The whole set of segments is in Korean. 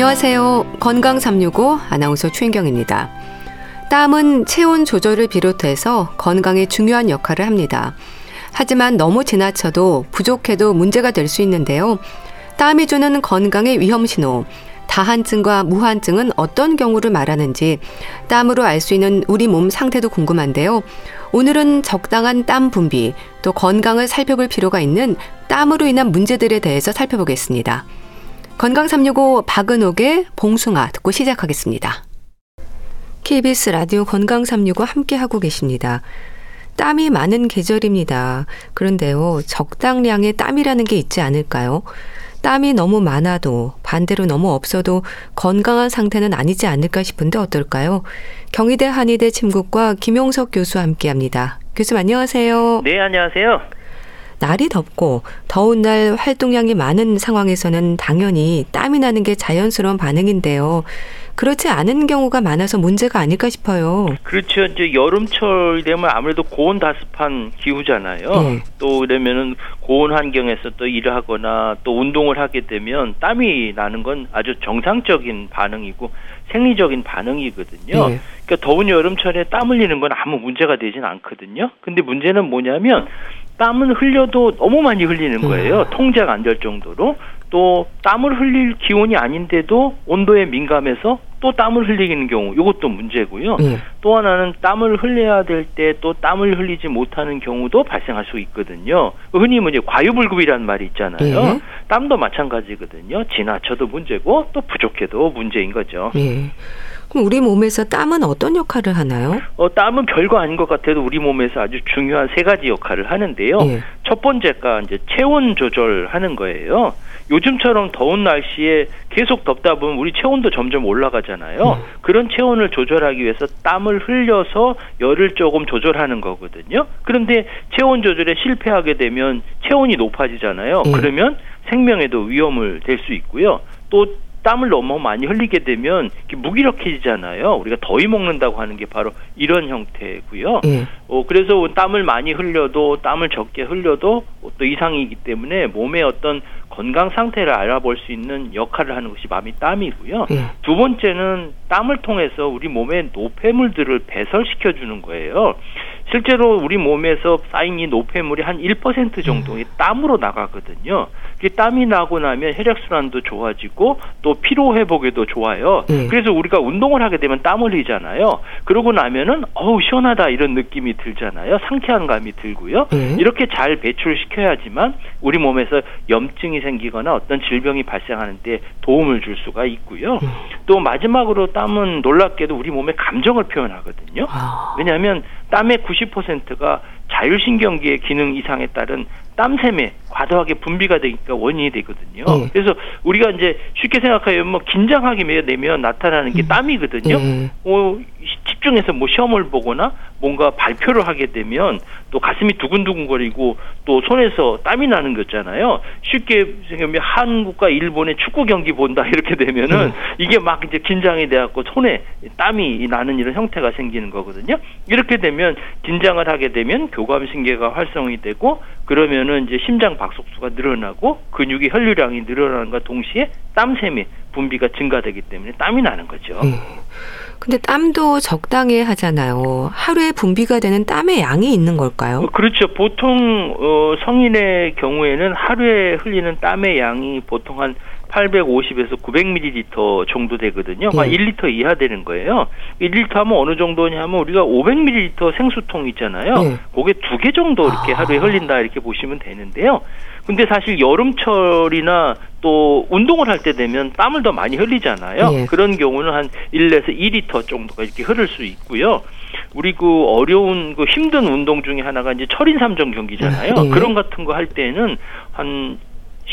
안녕하세요. 건강 365 아나운서 최인경입니다. 땀은 체온 조절을 비롯해서 건강에 중요한 역할을 합니다. 하지만 너무 지나쳐도 부족해도 문제가 될 수 있는데요. 땀이 주는 건강의 위험 신호, 다한증과 무한증은 어떤 경우를 말하는지 땀으로 알 수 있는 우리 몸 상태도 궁금한데요. 오늘은 적당한 땀 분비, 또 건강을 살펴볼 필요가 있는 땀으로 인한 문제들에 대해서 살펴보겠습니다. 건강 365 박은옥의 봉숭아 듣고 시작하겠습니다. KBS 라디오 건강 365 함께 하고 계십니다. 땀이 많은 계절입니다. 그런데요, 적당량의 땀이라는 게 있지 않을까요? 땀이 너무 많아도 반대로 너무 없어도 건강한 상태는 아니지 않을까 싶은데 어떨까요? 경희대 한의대 침국과 김용석 교수와 함께 합니다. 교수님 안녕하세요. 네, 안녕하세요. 날이 덥고 더운 날 활동량이 많은 상황에서는 당연히 땀이 나는 게 자연스러운 반응인데요. 그렇지 않은 경우가 많아서 문제가 아닐까 싶어요. 그렇죠. 이제 여름철 되면 아무래도 고온 다습한 기후잖아요. 네. 또 그러면은 고온 환경에서 또 일을 하거나 또 운동을 하게 되면 땀이 나는 건 아주 정상적인 반응이고 생리적인 반응이거든요. 네. 그러니까 더운 여름철에 땀 흘리는 건 아무 문제가 되진 않거든요. 근데 문제는 뭐냐면 땀은 흘려도 너무 많이 흘리는 거예요. 음. 통제가 안 될 정도로. 또 땀을 흘릴 기온이 아닌데도 온도에 민감해서 또 땀을 흘리는 경우 이것도 문제고요. 네. 또 하나는 땀을 흘려야 될 때 또 땀을 흘리지 못하는 경우도 발생할 수 있거든요. 흔히 뭐 이제 과유불급이라는 말이 있잖아요. 네. 땀도 마찬가지거든요. 지나쳐도 문제고 또 부족해도 문제인 거죠. 네. 그럼 우리 몸에서 땀은 어떤 역할을 하나요? 어, 땀은 별거 아닌 것 같아도 우리 몸에서 아주 중요한 세 가지 역할을 하는데요. 예. 첫 번째가 이제 체온 조절하는 거예요. 요즘처럼 더운 날씨에 계속 덥다 보면 우리 체온도 점점 올라가잖아요. 음. 그런 체온을 조절하기 위해서 땀을 흘려서 열을 조금 조절하는 거거든요. 그런데 체온 조절에 실패하게 되면 체온이 높아지잖아요. 음. 그러면 생명에도 위험을 될 수 있고요. 또 땀을 너무 많이 흘리게 되면 무기력해지잖아요. 우리가 더위 먹는다고 하는 게 바로 이런 형태고요. 예. 어, 그래서 땀을 많이 흘려도 땀을 적게 흘려도 또 이상이기 때문에 몸의 어떤 건강 상태를 알아볼 수 있는 역할을 하는 것이 마음이 땀이고요. 예. 두 번째는 땀을 통해서 우리 몸의 노폐물들을 배설시켜 주는 거예요. 실제로 우리 몸에서 쌓인 이 노폐물이 한 1% 정도의 음. 땀으로 나가거든요. 땀이 나고 나면 혈액순환도 좋아지고 또 피로 회복에도 좋아요. 네. 그래서 우리가 운동을 하게 되면 땀을 흘리잖아요. 그러고 나면은 어우 시원하다 이런 느낌이 들잖아요. 상쾌한 감이 들고요. 네. 이렇게 잘 배출시켜야지만 우리 몸에서 염증이 생기거나 어떤 질병이 발생하는데 도움을 줄 수가 있고요. 네. 또 마지막으로 땀은 놀랍게도 우리 몸의 감정을 표현하거든요. 아. 왜냐하면 땀의 90%가 자율신경계의 기능 이상에 따른 땀샘에 과도하게 분비가 되니까 원인이 되거든요. 네. 그래서 우리가 이제 쉽게 생각하면 뭐 긴장하게 되면 나타나는 게 음. 땀이거든요. 네. 어, 집중해서 뭐 시험을 보거나 뭔가 발표를 하게 되면 또 가슴이 두근두근거리고 또 손에서 땀이 나는 거잖아요. 쉽게 생각하면 한국과 일본의 축구 경기 본다 이렇게 되면은 음. 이게 막 이제 긴장이 돼갖고 손에 땀이 나는 이런 형태가 생기는 거거든요. 이렇게 되면 긴장을 하게 되면 교감 신계가 활성이 되고 그러면은 이제 심장 박속수가 늘어나고 근육의 혈류량이 늘어나는과 동시에 땀샘이 분비가 증가되기 때문에 땀이 나는 거죠. 음. 근데 땀도 적당히 하잖아요. 하루에 분비가 되는 땀의 양이 있는 걸까요? 어, 그렇죠. 보통 어, 성인의 경우에는 하루에 흘리는 땀의 양이 보통 한 850에서 900ml 정도 되거든요. 네. 한 1리터 이하 되는 거예요. 1리터 하면 어느 정도냐면 우리가 500ml 생수통 있잖아요. 네. 그게 두 개 정도 이렇게 아. 하루에 흘린다 이렇게 보시면 되는데요. 근데 사실 여름철이나 또 운동을 할 때 되면 땀을 더 많이 흘리잖아요. 네. 그런 경우는 한 1에서 2리터 정도가 이렇게 흐를 수 있고요. 우리 그 어려운 그 힘든 운동 중에 하나가 이제 철인 삼종 경기잖아요. 네. 그런 같은 거 할 때는 한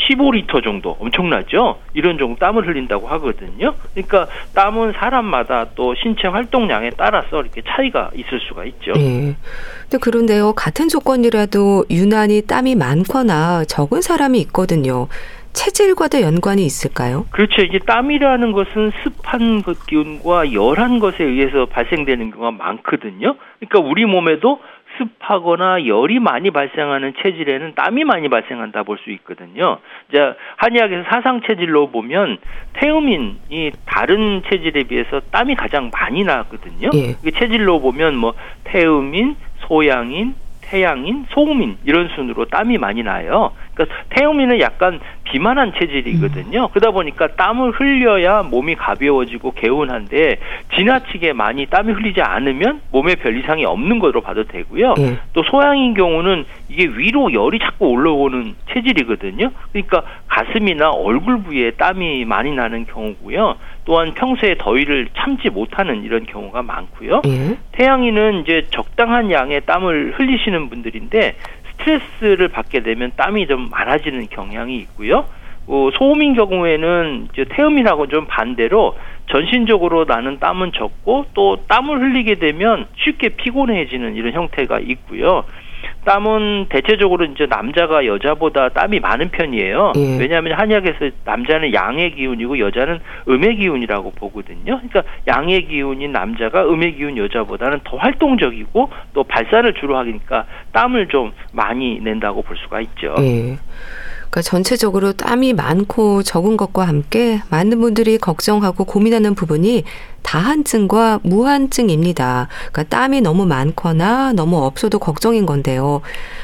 15리터 정도 엄청나죠? 이런 정도 땀을 흘린다고 하거든요. 그러니까 땀은 사람마다 또 신체 활동량에 따라서 이렇게 차이가 있을 수가 있죠. 네. 근데 그런데요, 같은 조건이라도 유난히 땀이 많거나 적은 사람이 있거든요. 체질과도 연관이 있을까요? 그렇죠. 이게 땀이라는 것은 습한 기운과 열한 것에 의해서 발생되는 경우가 많거든요. 그러니까 우리 몸에도 습하거나 열이 많이 발생하는 체질에는 땀이 많이 발생한다 볼 수 있거든요. 이제 한의학에서 사상 체질로 보면 태음인이 다른 체질에 비해서 땀이 가장 많이 나거든요. 예. 체질로 보면 뭐 태음인, 소양인, 태양인, 소음인 이런 순으로 땀이 많이 나요. 그러니까 태음인은 약간 비만한 체질이거든요. 음. 그러다 보니까 땀을 흘려야 몸이 가벼워지고 개운한데 지나치게 많이 땀이 흘리지 않으면 몸에 별 이상이 없는 것으로 봐도 되고요. 음. 또 소양인 경우는 이게 위로 열이 자꾸 올라오는 체질이거든요. 그러니까 가슴이나 얼굴 부위에 땀이 많이 나는 경우고요. 또한 평소에 더위를 참지 못하는 이런 경우가 많고요. 음. 태양인은 이제 적당한 양의 땀을 흘리시는 분들인데 스트레스를 받게 되면 땀이 좀 많아지는 경향이 있고요. 어, 소음인 경우에는 이제 태음인하고 좀 반대로 전신적으로 나는 땀은 적고 또 땀을 흘리게 되면 쉽게 피곤해지는 이런 형태가 있고요. 땀은 대체적으로 이제 남자가 여자보다 땀이 많은 편이에요. 예. 왜냐하면 한약에서 남자는 양의 기운이고 여자는 음의 기운이라고 보거든요. 그러니까 양의 기운인 남자가 음의 기운 여자보다는 더 활동적이고 또 발산을 주로 하니까 땀을 좀 많이 낸다고 볼 수가 있죠. 예. 그러니까 전체적으로 땀이 많고 적은 것과 함께 많은 분들이 걱정하고 고민하는 부분이 다한증과 무한증입니다. 그러니까 땀이 너무 많거나 너무 없어도 걱정인 건데요.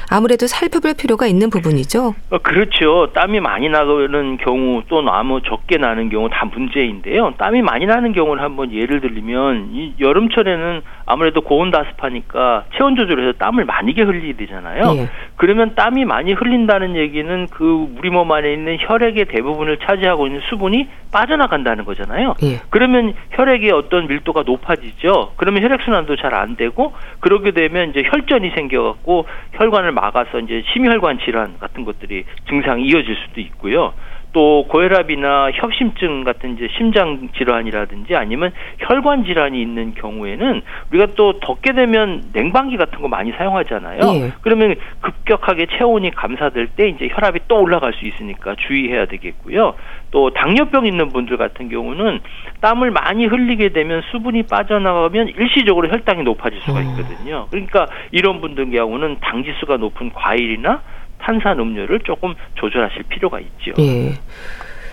아무래도 살펴볼 필요가 있는 부분이죠. 어, 그렇죠. 땀이 많이 나는 경우 또 너무 적게 나는 경우 다 문제인데요. 땀이 많이 나는 경우를 한번 예를 들면 이 여름철에는 아무래도 고온다습하니까 체온 조절해서 땀을 많이 흘리게 되잖아요. 예. 그러면 땀이 많이 흘린다는 얘기는 그 우리 몸 안에 있는 혈액의 대부분을 차지하고 있는 수분이 빠져나간다는 거잖아요. 예. 그러면 혈액 의 어떤 밀도가 높아지죠. 그러면 혈액 순환도 잘 안 되고 그러게 되면 이제 혈전이 생겨갖고 혈관을 막아서 이제 심혈관 질환 같은 것들이 증상이 이어질 수도 있고요. 또 고혈압이나 협심증 같은 이제 심장 질환이라든지 아니면 혈관 질환이 있는 경우에는 우리가 또 덥게 되면 냉방기 같은 거 많이 사용하잖아요. 예. 그러면 급격하게 체온이 감사될 때 이제 혈압이 또 올라갈 수 있으니까 주의해야 되겠고요. 또 당뇨병 있는 분들 같은 경우는 땀을 많이 흘리게 되면 수분이 빠져나가면 일시적으로 혈당이 높아질 수가 어. 있거든요. 그러니까 이런 분들 경우는 당 지수가 높은 과일이나 탄산 음료를 조금 조절하실 필요가 있죠. 예.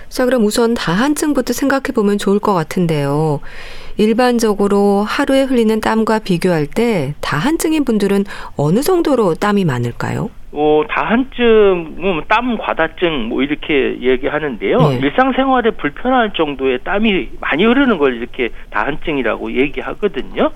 자, 그럼 우선 다한증부터 생각해 보면 좋을 것 같은데요. 일반적으로 하루에 흘리는 땀과 비교할 때 다한증인 분들은 어느 정도로 땀이 많을까요? 어, 다한증, 뭐, 땀 과다증, 뭐, 이렇게 얘기하는데요. 네. 일상생활에 불편할 정도의 땀이 많이 흐르는 걸 이렇게 다한증이라고 얘기하거든요.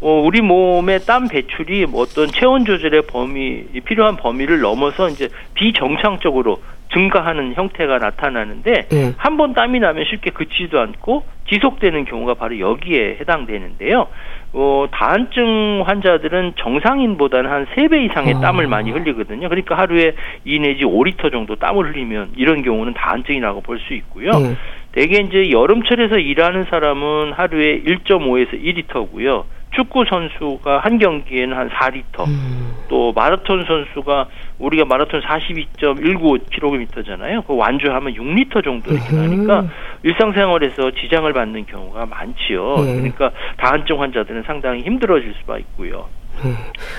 어, 우리 몸의 땀 배출이 뭐 어떤 체온 조절의 범위, 필요한 범위를 넘어서 이제 비정상적으로 증가하는 형태가 나타나는데 네. 한번 땀이 나면 쉽게 그치지도 않고 지속되는 경우가 바로 여기에 해당되는데요. 어, 다한증 환자들은 정상인보다는 한 세 배 이상의 아. 땀을 많이 흘리거든요. 그러니까 하루에 2 내지 5리터 정도 땀을 흘리면 이런 경우는 다한증이라고 볼 수 있고요. 네. 대개 이제 여름철에서 일하는 사람은 하루에 1.5에서 2리터고요. 축구 선수가 한 경기에는 한 4리터. 음. 또 마라톤 선수가 우리가 마라톤 42.195km잖아요. 그 완주하면 6리터 정도 이렇게 나니까 일상생활에서 지장을 받는 경우가 많지요. 네. 그러니까 다한증 환자들은 상당히 힘들어질 수가 있고요. 음.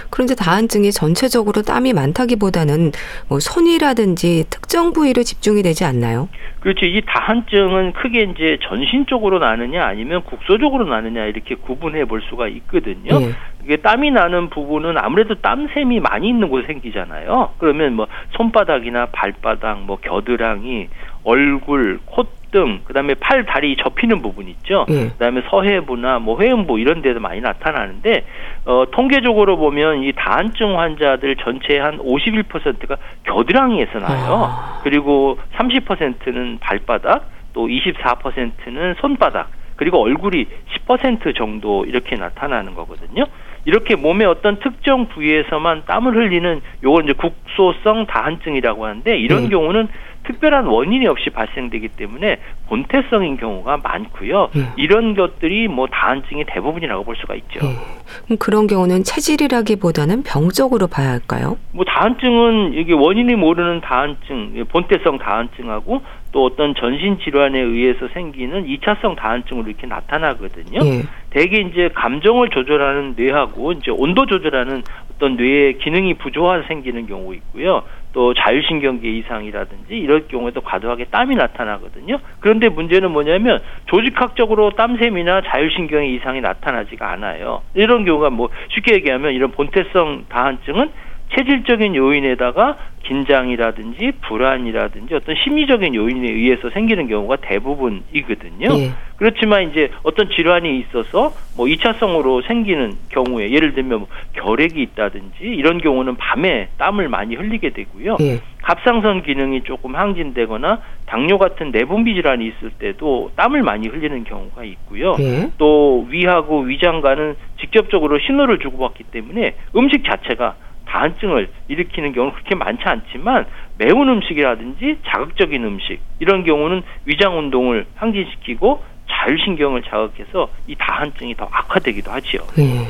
그런데 다한증이 전체적으로 땀이 많다기보다는 뭐 손이라든지 특정 부위로 집중이 되지 않나요? 그렇죠. 이 다한증은 크게 이제 전신적으로 나느냐 아니면 국소적으로 나느냐 이렇게 구분해 볼 수가 있거든요. 네. 이게 땀이 나는 부분은 아무래도 땀샘이 많이 있는 곳에 생기잖아요. 그러면 뭐 손바닥이나 발바닥, 뭐 겨드랑이, 얼굴, 콧 등, 그다음에 팔, 다리 접히는 부분 있죠. 네. 그다음에 서해부나 뭐 회음부 이런 데도 많이 나타나는데 어 통계적으로 보면 이 다한증 환자들 전체의 한 51%가 겨드랑이에서 나요. 아. 그리고 30%는 발바닥, 또 24%는 손바닥, 그리고 얼굴이 10% 정도 이렇게 나타나는 거거든요. 이렇게 몸의 어떤 특정 부위에서만 땀을 흘리는 요건 이제 국소성 다한증이라고 하는데 이런 네. 경우는 특별한 원인이 없이 발생되기 때문에 본태성인 경우가 많고요. 네. 이런 것들이 뭐 다한증의 대부분이라고 볼 수가 있죠. 네. 그런 경우는 체질이라기보다는 병적으로 봐야 할까요? 뭐 다한증은 이게 원인이 모르는 다한증, 본태성 다한증하고 또 어떤 전신 질환에 의해서 생기는 2차성 다한증으로 이렇게 나타나거든요. 예. 대개 이제 감정을 조절하는 뇌하고 이제 온도 조절하는 어떤 뇌의 기능이 부조화 생기는 경우 있고요. 또 자율신경계 이상이라든지 이럴 경우에도 과도하게 땀이 나타나거든요. 그런데 문제는 뭐냐면 조직학적으로 땀샘이나 자율신경의 이상이 나타나지가 않아요. 이런 경우가 뭐 쉽게 얘기하면 이런 본태성 다한증은 체질적인 요인에다가 긴장이라든지 불안이라든지 어떤 심리적인 요인에 의해서 생기는 경우가 대부분이거든요. 예. 그렇지만 이제 어떤 질환이 있어서 뭐 2차성으로 생기는 경우에 예를 들면 뭐 결핵이 있다든지 이런 경우는 밤에 땀을 많이 흘리게 되고요. 예. 갑상선 기능이 조금 항진되거나 당뇨 같은 내분비 질환이 있을 때도 땀을 많이 흘리는 경우가 있고요. 예. 또 위하고 위장과는 직접적으로 신호를 주고받기 때문에 음식 자체가 다한증을 일으키는 경우는 그렇게 많지 않지만 매운 음식이라든지 자극적인 음식 이런 경우는 위장 운동을 항진시키고 자율신경을 자극해서 이 다한증이 더 악화되기도 하지요. 네.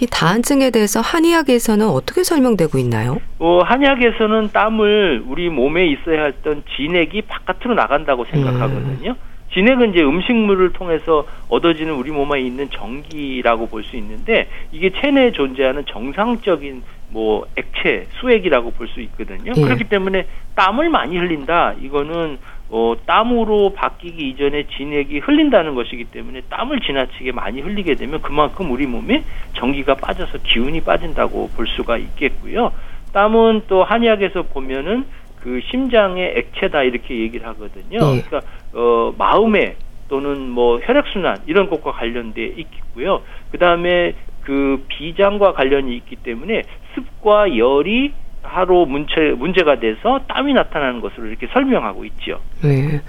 이 다한증에 대해서 한의학에서는 어떻게 설명되고 있나요? 어, 한의학에서는 땀을 우리 몸에 있어야 했던 진액이 바깥으로 나간다고 생각하거든요. 음. 진액은 이제 음식물을 통해서 얻어지는 우리 몸에 있는 전기라고 볼 수 있는데 이게 체내에 존재하는 정상적인 뭐 액체 수액이라고 볼 수 있거든요. 예. 그렇기 때문에 땀을 많이 흘린다. 이거는 어, 땀으로 바뀌기 이전에 진액이 흘린다는 것이기 때문에 땀을 지나치게 많이 흘리게 되면 그만큼 우리 몸에 전기가 빠져서 기운이 빠진다고 볼 수가 있겠고요. 땀은 또 한의학에서 보면은 그 심장의 액체다 이렇게 얘기를 하거든요. 네. 그러니까 어 마음에 또는 뭐 혈액 순환 이런 것과 관련돼 있겠고요. 그 다음에 그 비장과 관련이 있기 때문에 습과 열이 하루 문제 문제가 돼서 땀이 나타나는 것으로 이렇게 설명하고 있죠. 네.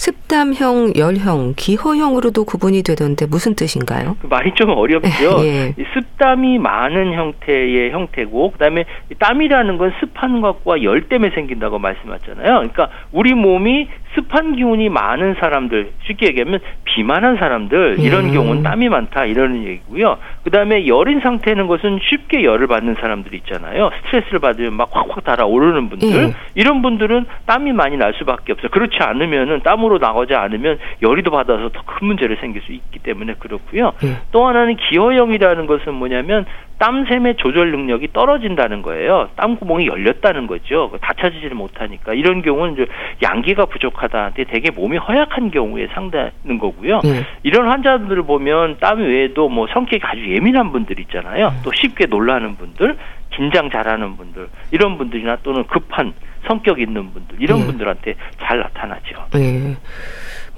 습담형, 열형, 기허형으로도 구분이 되던데 무슨 뜻인가요? 그 말이 좀 어렵죠. 예. 습담이 많은 형태의 형태고 그 다음에 땀이라는 건 습한 것과 열 때문에 생긴다고 말씀하셨잖아요. 그러니까 우리 몸이 습한 기운이 많은 사람들, 쉽게 얘기하면 비만한 사람들 이런 음. 경우는 땀이 많다 이런 얘기고요. 그다음에 열인 상태는 것은 쉽게 열을 받는 사람들 있잖아요. 스트레스를 받으면 막 확확 달아오르는 분들 음. 이런 분들은 땀이 많이 날 수밖에 없어요. 그렇지 않으면은 땀으로 나가지 않으면 열이도 받아서 더 큰 문제를 생길 수 있기 때문에 그렇고요. 음. 또 하나는 기어형이라는 것은 뭐냐면 땀샘의 조절 능력이 떨어진다는 거예요. 땀 구멍이 열렸다는 거죠. 다 차지지를 못하니까 이런 경우는 양기가 부족하다. 되게 몸이 허약한 경우에 상대하는 거고요. 네. 이런 환자들을 보면 땀 외에도 뭐 성격이 아주 예민한 분들 있잖아요. 음. 또 쉽게 놀라는 분들, 긴장 잘하는 분들 이런 분들이나 또는 급한 성격 있는 분들 이런 네. 분들한테 잘 나타나죠. 네.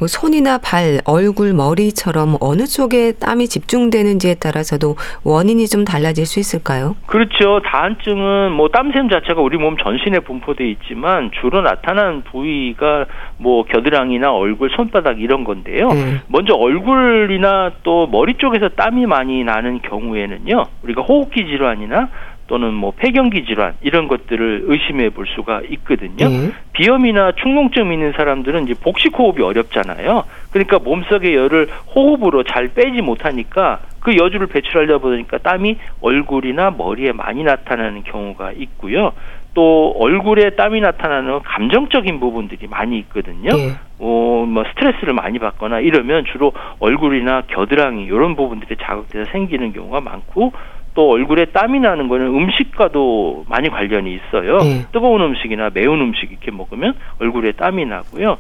뭐 손이나 발, 얼굴, 머리처럼 어느 쪽에 땀이 집중되는지에 따라서도 원인이 좀 달라질 수 있을까요? 그렇죠. 다한증은 뭐 땀샘 자체가 우리 몸 전신에 분포돼 있지만 주로 나타나는 부위가 뭐 겨드랑이나 얼굴, 손바닥 이런 건데요. 네. 먼저 얼굴이나 또 머리 쪽에서 땀이 많이 나는 경우에는요. 우리가 호흡기 질환이나 또는 뭐 폐경기 질환 이런 것들을 의심해 볼 수가 있거든요. 네. 비염이나 축농증 있는 사람들은 이제 복식 호흡이 어렵잖아요. 그러니까 몸속의 열을 호흡으로 잘 빼지 못하니까 그 여주를 배출하려 보니까 땀이 얼굴이나 머리에 많이 나타나는 경우가 있고요. 또 얼굴에 땀이 나타나는 감정적인 부분들이 많이 있거든요. 네. 어, 뭐 스트레스를 많이 받거나 이러면 주로 얼굴이나 겨드랑이 이런 부분들이 자극돼서 생기는 경우가 많고 또 얼굴에 땀이 나는 거는 음식과도 많이 관련이 있어요. 네. 뜨거운 음식이나 매운 음식 이렇게 먹으면 얼굴에 땀이 나고요.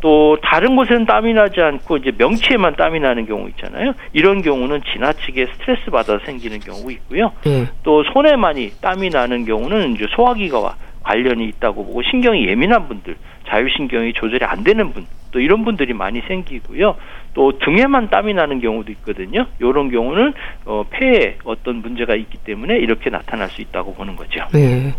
또 다른 곳에는 땀이 나지 않고 이제 명치에만 땀이 나는 경우 있잖아요. 이런 경우는 지나치게 스트레스 받아 생기는 경우 있고요. 네. 또 손에 많이 땀이 나는 경우는 이제 소화기가 관련이 있다고 보고 신경이 예민한 분들, 자율신경이 조절이 안 되는 분, 또 이런 분들이 많이 생기고요. 또 등에만 땀이 나는 경우도 있거든요. 이런 경우는 어, 폐에 어떤 문제가 있기 때문에 이렇게 나타날 수 있다고 보는 거죠. 네.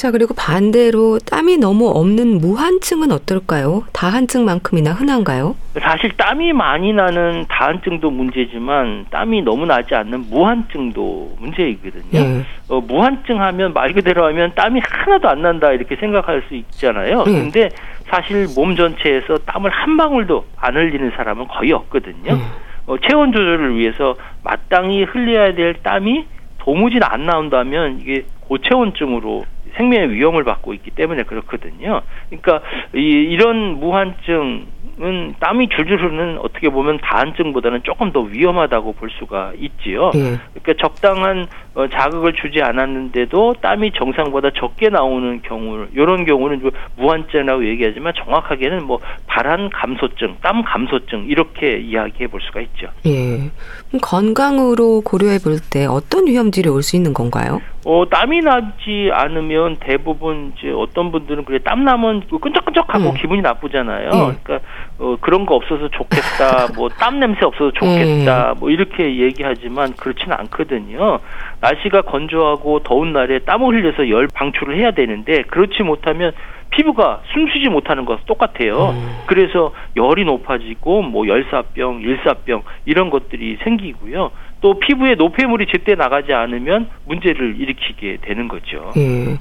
자, 그리고 반대로 땀이 너무 없는 무한증은 어떨까요? 다한증만큼이나 흔한가요? 사실 땀이 많이 나는 다한증도 문제지만 땀이 너무 나지 않는 무한증도 문제이거든요. 네. 어, 무한증 하면 말 그대로 하면 땀이 하나도 안 난다 이렇게 생각할 수 있잖아요. 네. 근데 사실 몸 전체에서 땀을 한 방울도 안 흘리는 사람은 거의 없거든요. 네. 어, 체온 조절을 위해서 마땅히 흘려야 될 땀이 도무지 안 나온다면 이게 고체온증으로 생명의 위험을 받고 있기 때문에 그렇거든요. 그러니까 이, 이런 무한증 은 땀이 줄줄 흐르는 어떻게 보면 다한증보다는 조금 더 위험하다고 볼 수가 있지요. 예. 그러니까 적당한 어, 자극을 주지 않았는데도 땀이 정상보다 적게 나오는 경우 이런 경우는 무한증이라고 얘기하지만 정확하게는 뭐 발한 감소증, 땀 감소증 이렇게 이야기해 볼 수가 있죠. 예. 건강으로 고려해 볼 때 어떤 위험들이 올 수 있는 건가요? 어, 땀이 나지 않으면 대부분 이제 어떤 분들은 그래 땀 나면 그 끈적끈적하고 음. 기분이 나쁘잖아요. 예. 그러니까 어, 그런 거 없어서 좋겠다, 뭐 땀 냄새 없어서 좋겠다, 예. 뭐 이렇게 얘기하지만 그렇지는 않거든요. 날씨가 건조하고 더운 날에 땀을 흘려서 열 방출을 해야 되는데 그렇지 못하면 피부가 숨쉬지 못하는 것과 똑같아요. 음. 그래서 열이 높아지고 뭐 열사병, 일사병 이런 것들이 생기고요. 또 피부에 노폐물이 제때 나가지 않으면 문제를 일으키게 되는 거죠. 예.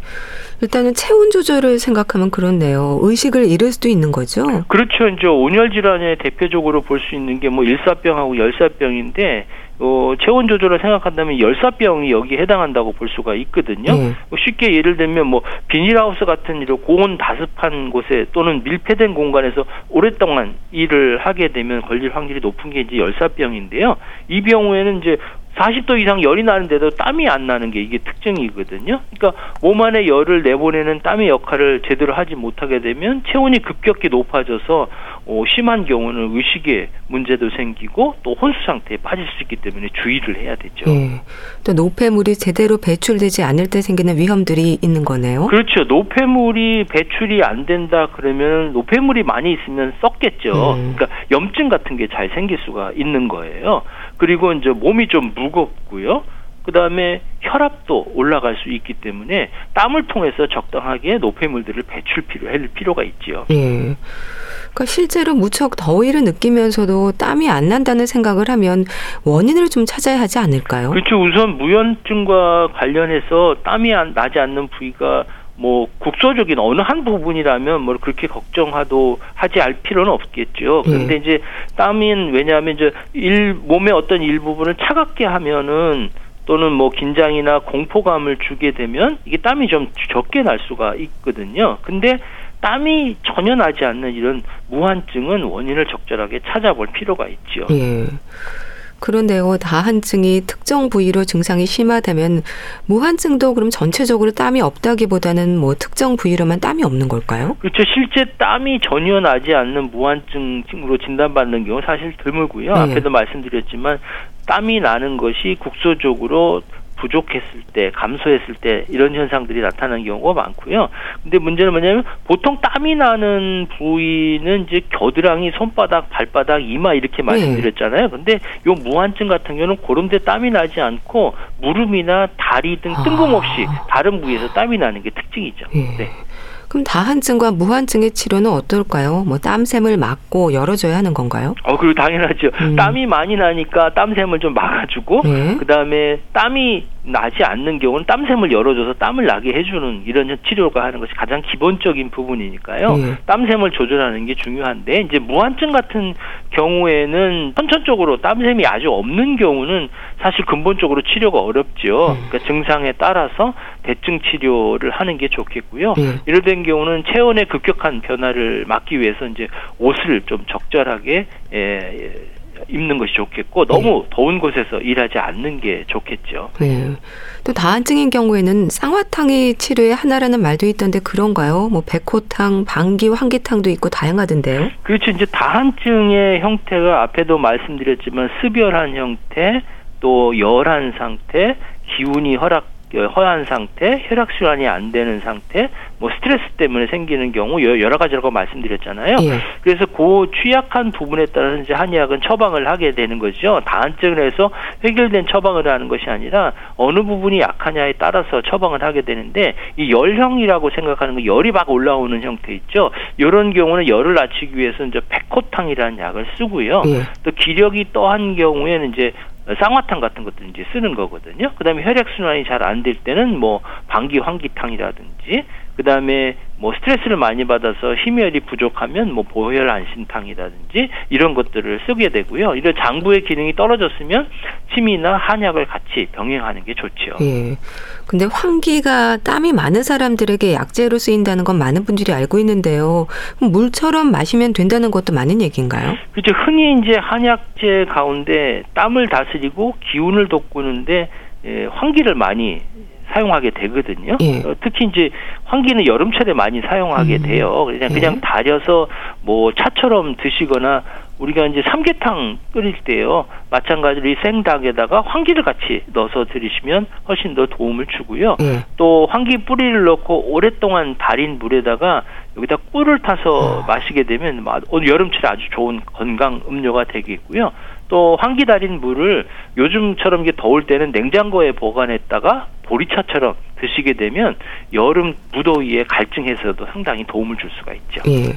일단은 체온 조절을 생각하면 그렇네요. 의식을 잃을 수도 있는 거죠. 그렇죠. 이제 온열 질환의 대표적으로 볼 수 있는 게 뭐 일사병하고 열사병인데 어, 체온 조절을 생각한다면 열사병이 여기에 해당한다고 볼 수가 있거든요. 네. 쉽게 예를 들면 뭐 비닐하우스 같은 이런 고온 다습한 곳에 또는 밀폐된 공간에서 오랫동안 일을 하게 되면 걸릴 확률이 높은 게 이제 열사병인데요. 이 경우에는 이제 40도 이상 열이 나는데도 땀이 안 나는 게 이게 특징이거든요. 그러니까 몸 안에 열을 내보내는 땀의 역할을 제대로 하지 못하게 되면 체온이 급격히 높아져서 어, 심한 경우는 의식에 문제도 생기고 또 혼수 상태에 빠질 수 있기 때문에 주의를 해야 되죠. 네. 또 노폐물이 제대로 배출되지 않을 때 생기는 위험들이 있는 거네요. 그렇죠. 노폐물이 배출이 안 된다 그러면 노폐물이 많이 있으면 썩겠죠. 음. 그러니까 염증 같은 게 잘 생길 수가 있는 거예요. 그리고 이제 몸이 좀 무겁고요. 그 다음에 혈압도 올라갈 수 있기 때문에 땀을 통해서 적당하게 노폐물들을 배출 필요, 할 필요가 있지요. 예. 그러니까 실제로 무척 더위를 느끼면서도 땀이 안 난다는 생각을 하면 원인을 좀 찾아야 하지 않을까요? 그렇죠. 우선 무연증과 관련해서 땀이 안, 나지 않는 부위가 뭐 국소적인 어느 한 부분이라면 뭘 그렇게 걱정하도 하지 않을 필요는 없겠죠. 예. 그런데 음. 이제 땀인 왜냐하면 이제 일 몸의 어떤 일부분을 차갑게 하면은 또는 뭐 긴장이나 공포감을 주게 되면 이게 땀이 좀 적게 날 수가 있거든요. 근데 땀이 전혀 나지 않는 이런 무한증은 원인을 적절하게 찾아볼 필요가 있죠. 예. 그런데요, 다한증이 특정 부위로 증상이 심하다면 무한증도 그럼 전체적으로 땀이 없다기보다는 뭐 특정 부위로만 땀이 없는 걸까요? 그렇죠. 실제 땀이 전혀 나지 않는 무한증으로 진단받는 경우 사실 드물고요. 네. 앞에도 말씀드렸지만 땀이 나는 것이 국소적으로 부족했을 때, 감소했을 때 이런 현상들이 나타나는 경우가 많고요. 근데 문제는 뭐냐면 보통 땀이 나는 부위는 이제 겨드랑이, 손바닥, 발바닥, 이마 이렇게 말씀드렸잖아요. 근데 요 무한증 같은 경우는 그런 데 땀이 나지 않고 무릎이나 다리 등 뜬금없이 아. 다른 부위에서 땀이 나는 게 특징이죠. 예. 네. 그럼 다한증과 무한증의 치료는 어떨까요? 뭐 땀샘을 막고 열어줘야 하는 건가요? 어, 그리고 당연하죠. 음. 땀이 많이 나니까 땀샘을 좀 막아주고, 네. 그 다음에 땀이 나지 않는 경우는 땀샘을 열어줘서 땀을 나게 해주는 이런 치료가 하는 것이 가장 기본적인 부분이니까요. 네. 땀샘을 조절하는 게 중요한데 이제 무한증 같은 경우에는 선천적으로 땀샘이 아주 없는 경우는 사실 근본적으로 치료가 어렵죠. 네. 그러니까 증상에 따라서 대증 치료를 하는 게 좋겠고요. 네. 예를 든 경우는 체온의 급격한 변화를 막기 위해서 이제 옷을 좀 적절하게 예, 입는 것이 좋겠고 너무 네. 더운 곳에서 일하지 않는 게 좋겠죠. 네. 또 다한증인 경우에는 쌍화탕이 치료의 하나라는 말도 있던데 그런가요? 뭐 백호탕, 방기, 환기탕도 있고 다양하던데요. 그렇죠. 이제 다한증의 형태가 앞에도 말씀드렸지만 습열한 형태, 또 열한 상태, 기운이 허락 허한 상태, 혈액 순환이 안 되는 상태, 뭐 스트레스 때문에 생기는 경우 여러 가지라고 말씀드렸잖아요. 예. 그래서 그 취약한 부분에 따라서 이제 한의학은 처방을 하게 되는 거죠. 다한증을 해서 해결된 처방을 하는 것이 아니라 어느 부분이 약하냐에 따라서 처방을 하게 되는데 이 열형이라고 생각하는 거 열이 막 올라오는 형태 있죠. 이런 경우는 열을 낮추기 위해서 이제 백호탕이라는 약을 쓰고요. 예. 또 기력이 떠한 경우에는 이제 쌍화탕 같은 것도 이제 쓰는 거거든요. 그다음에 혈액 순환이 잘 안 될 때는 뭐 방기 환기탕이라든지 그다음에 뭐 스트레스를 많이 받아서 힘열이 부족하면 뭐 보혈 안심탕이라든지 이런 것들을 쓰게 되고요. 이런 장부의 기능이 떨어졌으면 침이나 한약을 같이 병행하는 게 좋죠. 예. 근데 환기가 땀이 많은 사람들에게 약재로 쓰인다는 건 많은 분들이 알고 있는데요. 물처럼 마시면 된다는 것도 맞는 얘기인가요? 그렇죠. 흔히 이제 한약재 가운데 땀을 다스리고 기운을 돋구는데 예, 환기를 많이 사용하게 되거든요. 예. 어, 특히 이제 환기는 여름철에 많이 사용하게 음. 돼요. 그냥 그냥 예. 달여서 뭐 차처럼 드시거나 우리가 이제 삼계탕 끓일 때요. 마찬가지로 이 생닭에다가 환기를 같이 넣어서 드시면 훨씬 더 도움을 주고요. 예. 또 환기 뿌리를 넣고 오랫동안 달인 물에다가 여기다 꿀을 타서 아. 마시게 되면 여름철에 아주 좋은 건강 음료가 되겠고요. 또 환기 달인 물을 요즘처럼 이게 더울 때는 냉장고에 보관했다가 보리차처럼 드시게 되면 여름 무더위에 갈증 해서도 상당히 도움을 줄 수가 있죠. 예.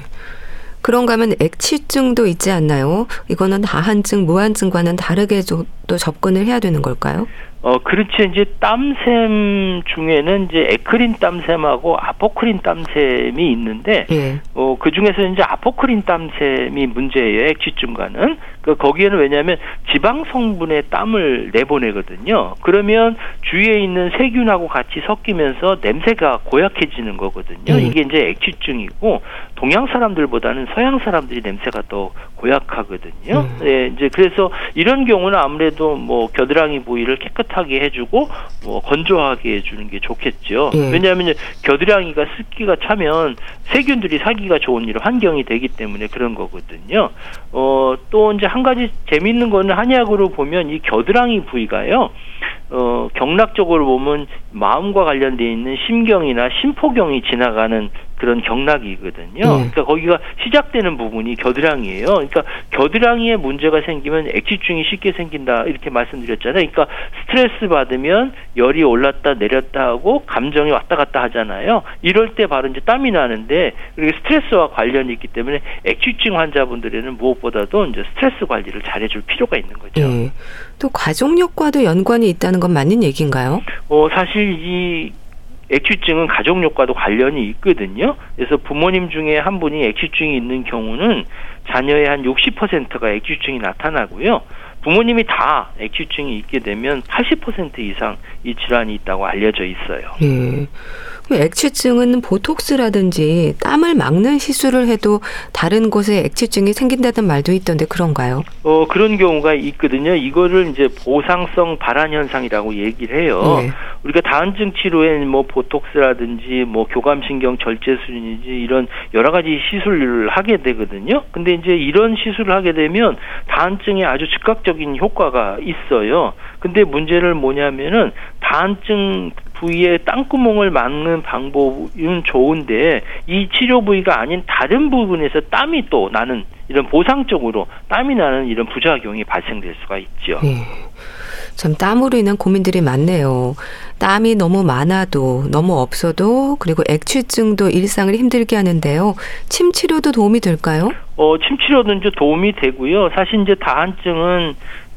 그런가 하면 액취증도 있지 않나요? 이거는 다한증, 무한증과는 다르게 또 접근을 해야 되는 걸까요? 어, 그렇지. 이제 땀샘 중에는 이제 에크린 땀샘하고 아포크린 땀샘이 있는데, 예. 어, 그 중에서 이제 아포크린 땀샘이 문제예요. 액취증과는. 그, 거기에는 왜냐하면 지방 성분의 땀을 내보내거든요. 그러면 주위에 있는 세균하고 같이 섞이면서 냄새가 고약해지는 거거든요. 예. 이게 이제 액취증이고, 동양 사람들보다는 서양 사람들이 냄새가 더 고약하거든요. 음. 네, 이제 그래서 이런 경우는 아무래도 뭐 겨드랑이 부위를 깨끗 하게 해주고 뭐 건조하게 해주는 게 좋겠죠. 음. 왜냐하면 겨드랑이가 습기가 차면 세균들이 살기가 좋은 일 환경이 되기 때문에 그런 거거든요. 어, 또 이제 한 가지 재미있는 거는 한약으로 보면 이 겨드랑이 부위가요. 어, 경락적으로 보면 마음과 관련되어 있는 심경이나 심포경이 지나가는 그런 경락이거든요. 네. 그러니까 거기가 시작되는 부분이 겨드랑이에요. 그러니까 겨드랑이에 문제가 생기면 액취증이 쉽게 생긴다 이렇게 말씀드렸잖아요. 그러니까 스트레스 받으면 열이 올랐다 내렸다 하고 감정이 왔다 갔다 하잖아요. 이럴 때 바로 이제 땀이 나는데 그리고 스트레스와 관련이 있기 때문에 액취증 환자분들에는 무엇보다도 이제 스트레스 관리를 잘해줄 필요가 있는 거죠. 네. 또 가족력과도 연관이 있다는 건 맞는 얘기인가요? 어 사실 이 액취증은 가족력과도 관련이 있거든요. 그래서 부모님 중에 한 분이 액취증이 있는 경우는 자녀의 한 60%가 액취증이 나타나고요. 부모님이 다 액취증이 있게 되면 80% 이상 이 질환이 있다고 알려져 있어요. 예. 액취증은 보톡스라든지 땀을 막는 시술을 해도 다른 곳에 액취증이 생긴다는 말도 있던데 그런가요? 어 그런 경우가 있거든요. 이거를 이제 보상성 발한 현상이라고 얘기를 해요. 네. 우리가 다한증 치료에 뭐 보톡스라든지 뭐 교감신경 절제술이든지 이런 여러 가지 시술을 하게 되거든요. 근데 이제 이런 시술을 하게 되면 다한증에 아주 즉각적인 효과가 있어요. 근데 문제를 뭐냐면은 다한증 부위에 땅구멍을 막는 방법은 좋은데 이 치료 부위가 아닌 다른 부분에서 땀이 또 나는 이런 보상적으로 땀이 나는 이런 부작용이 발생될 수가 있죠. 네. 참 땀으로 인한 고민들이 많네요. 땀이 너무 많아도 너무 없어도 그리고 액취증도 일상을 힘들게 하는데요. 침 치료도 도움이 될까요? 어, 침 치료도 이제 도움이 되고요. 사실 이제 다한증은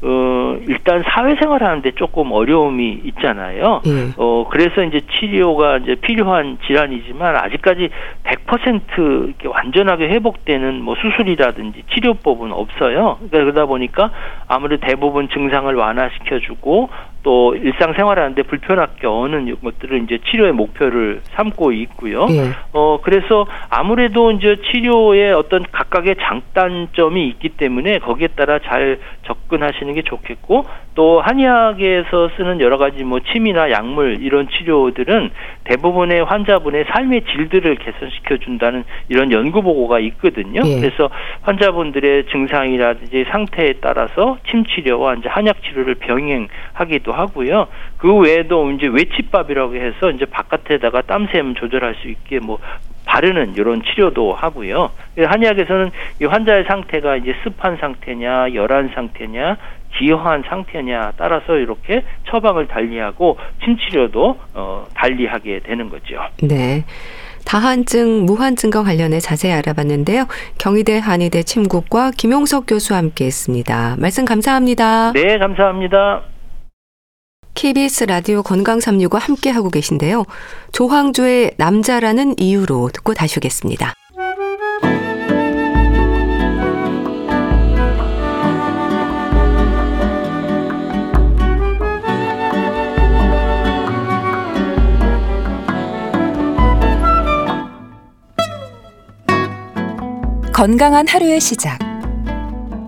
어, 일단 사회생활 하는데 조금 어려움이 있잖아요. 음. 어, 그래서 이제 치료가 이제 필요한 질환이지만 아직까지 100% 이렇게 완전하게 회복되는 뭐 수술이라든지 치료법은 없어요. 그러니까 그러다 보니까 아무래도 대부분 증상을 완화시켜주고 또 일상생활하는데 불편하게 어는 것들을 이제 치료의 목표를 삼고 있고요. 예. 어 그래서 아무래도 이제 치료의 어떤 각각의 장단점이 있기 때문에 거기에 따라 잘 접근하시는 게 좋겠고 또 한의학에서 쓰는 여러 가지 뭐 침이나 약물 이런 치료들은 대부분의 환자분의 삶의 질들을 개선시켜 준다는 이런 연구 보고가 있거든요. 예. 그래서 환자분들의 증상이라든지 상태에 따라서 침 치료와 이제 한약 치료를 병행하기도 하고요. 그 외에도 이제 외치밥이라고 해서 이제 바깥에다가 땀샘 조절할 수 있게 뭐 바르는 이런 치료도 하고요. 한의학에서는 이 환자의 상태가 이제 습한 상태냐, 열한 상태냐, 기여한 상태냐 따라서 이렇게 처방을 달리하고 침치료도 어, 달리하게 되는 거죠. 네. 다한증, 무한증과 관련해 자세히 알아봤는데요. 경희대 한의대 침국과 김용석 교수와 함께했습니다. 말씀 감사합니다. 네, 감사합니다. KBS 라디오 건강 365 함께 하고 계신데요. 조황조의 남자라는 이유로 듣고 다시 오겠습니다. 건강한 하루의 시작.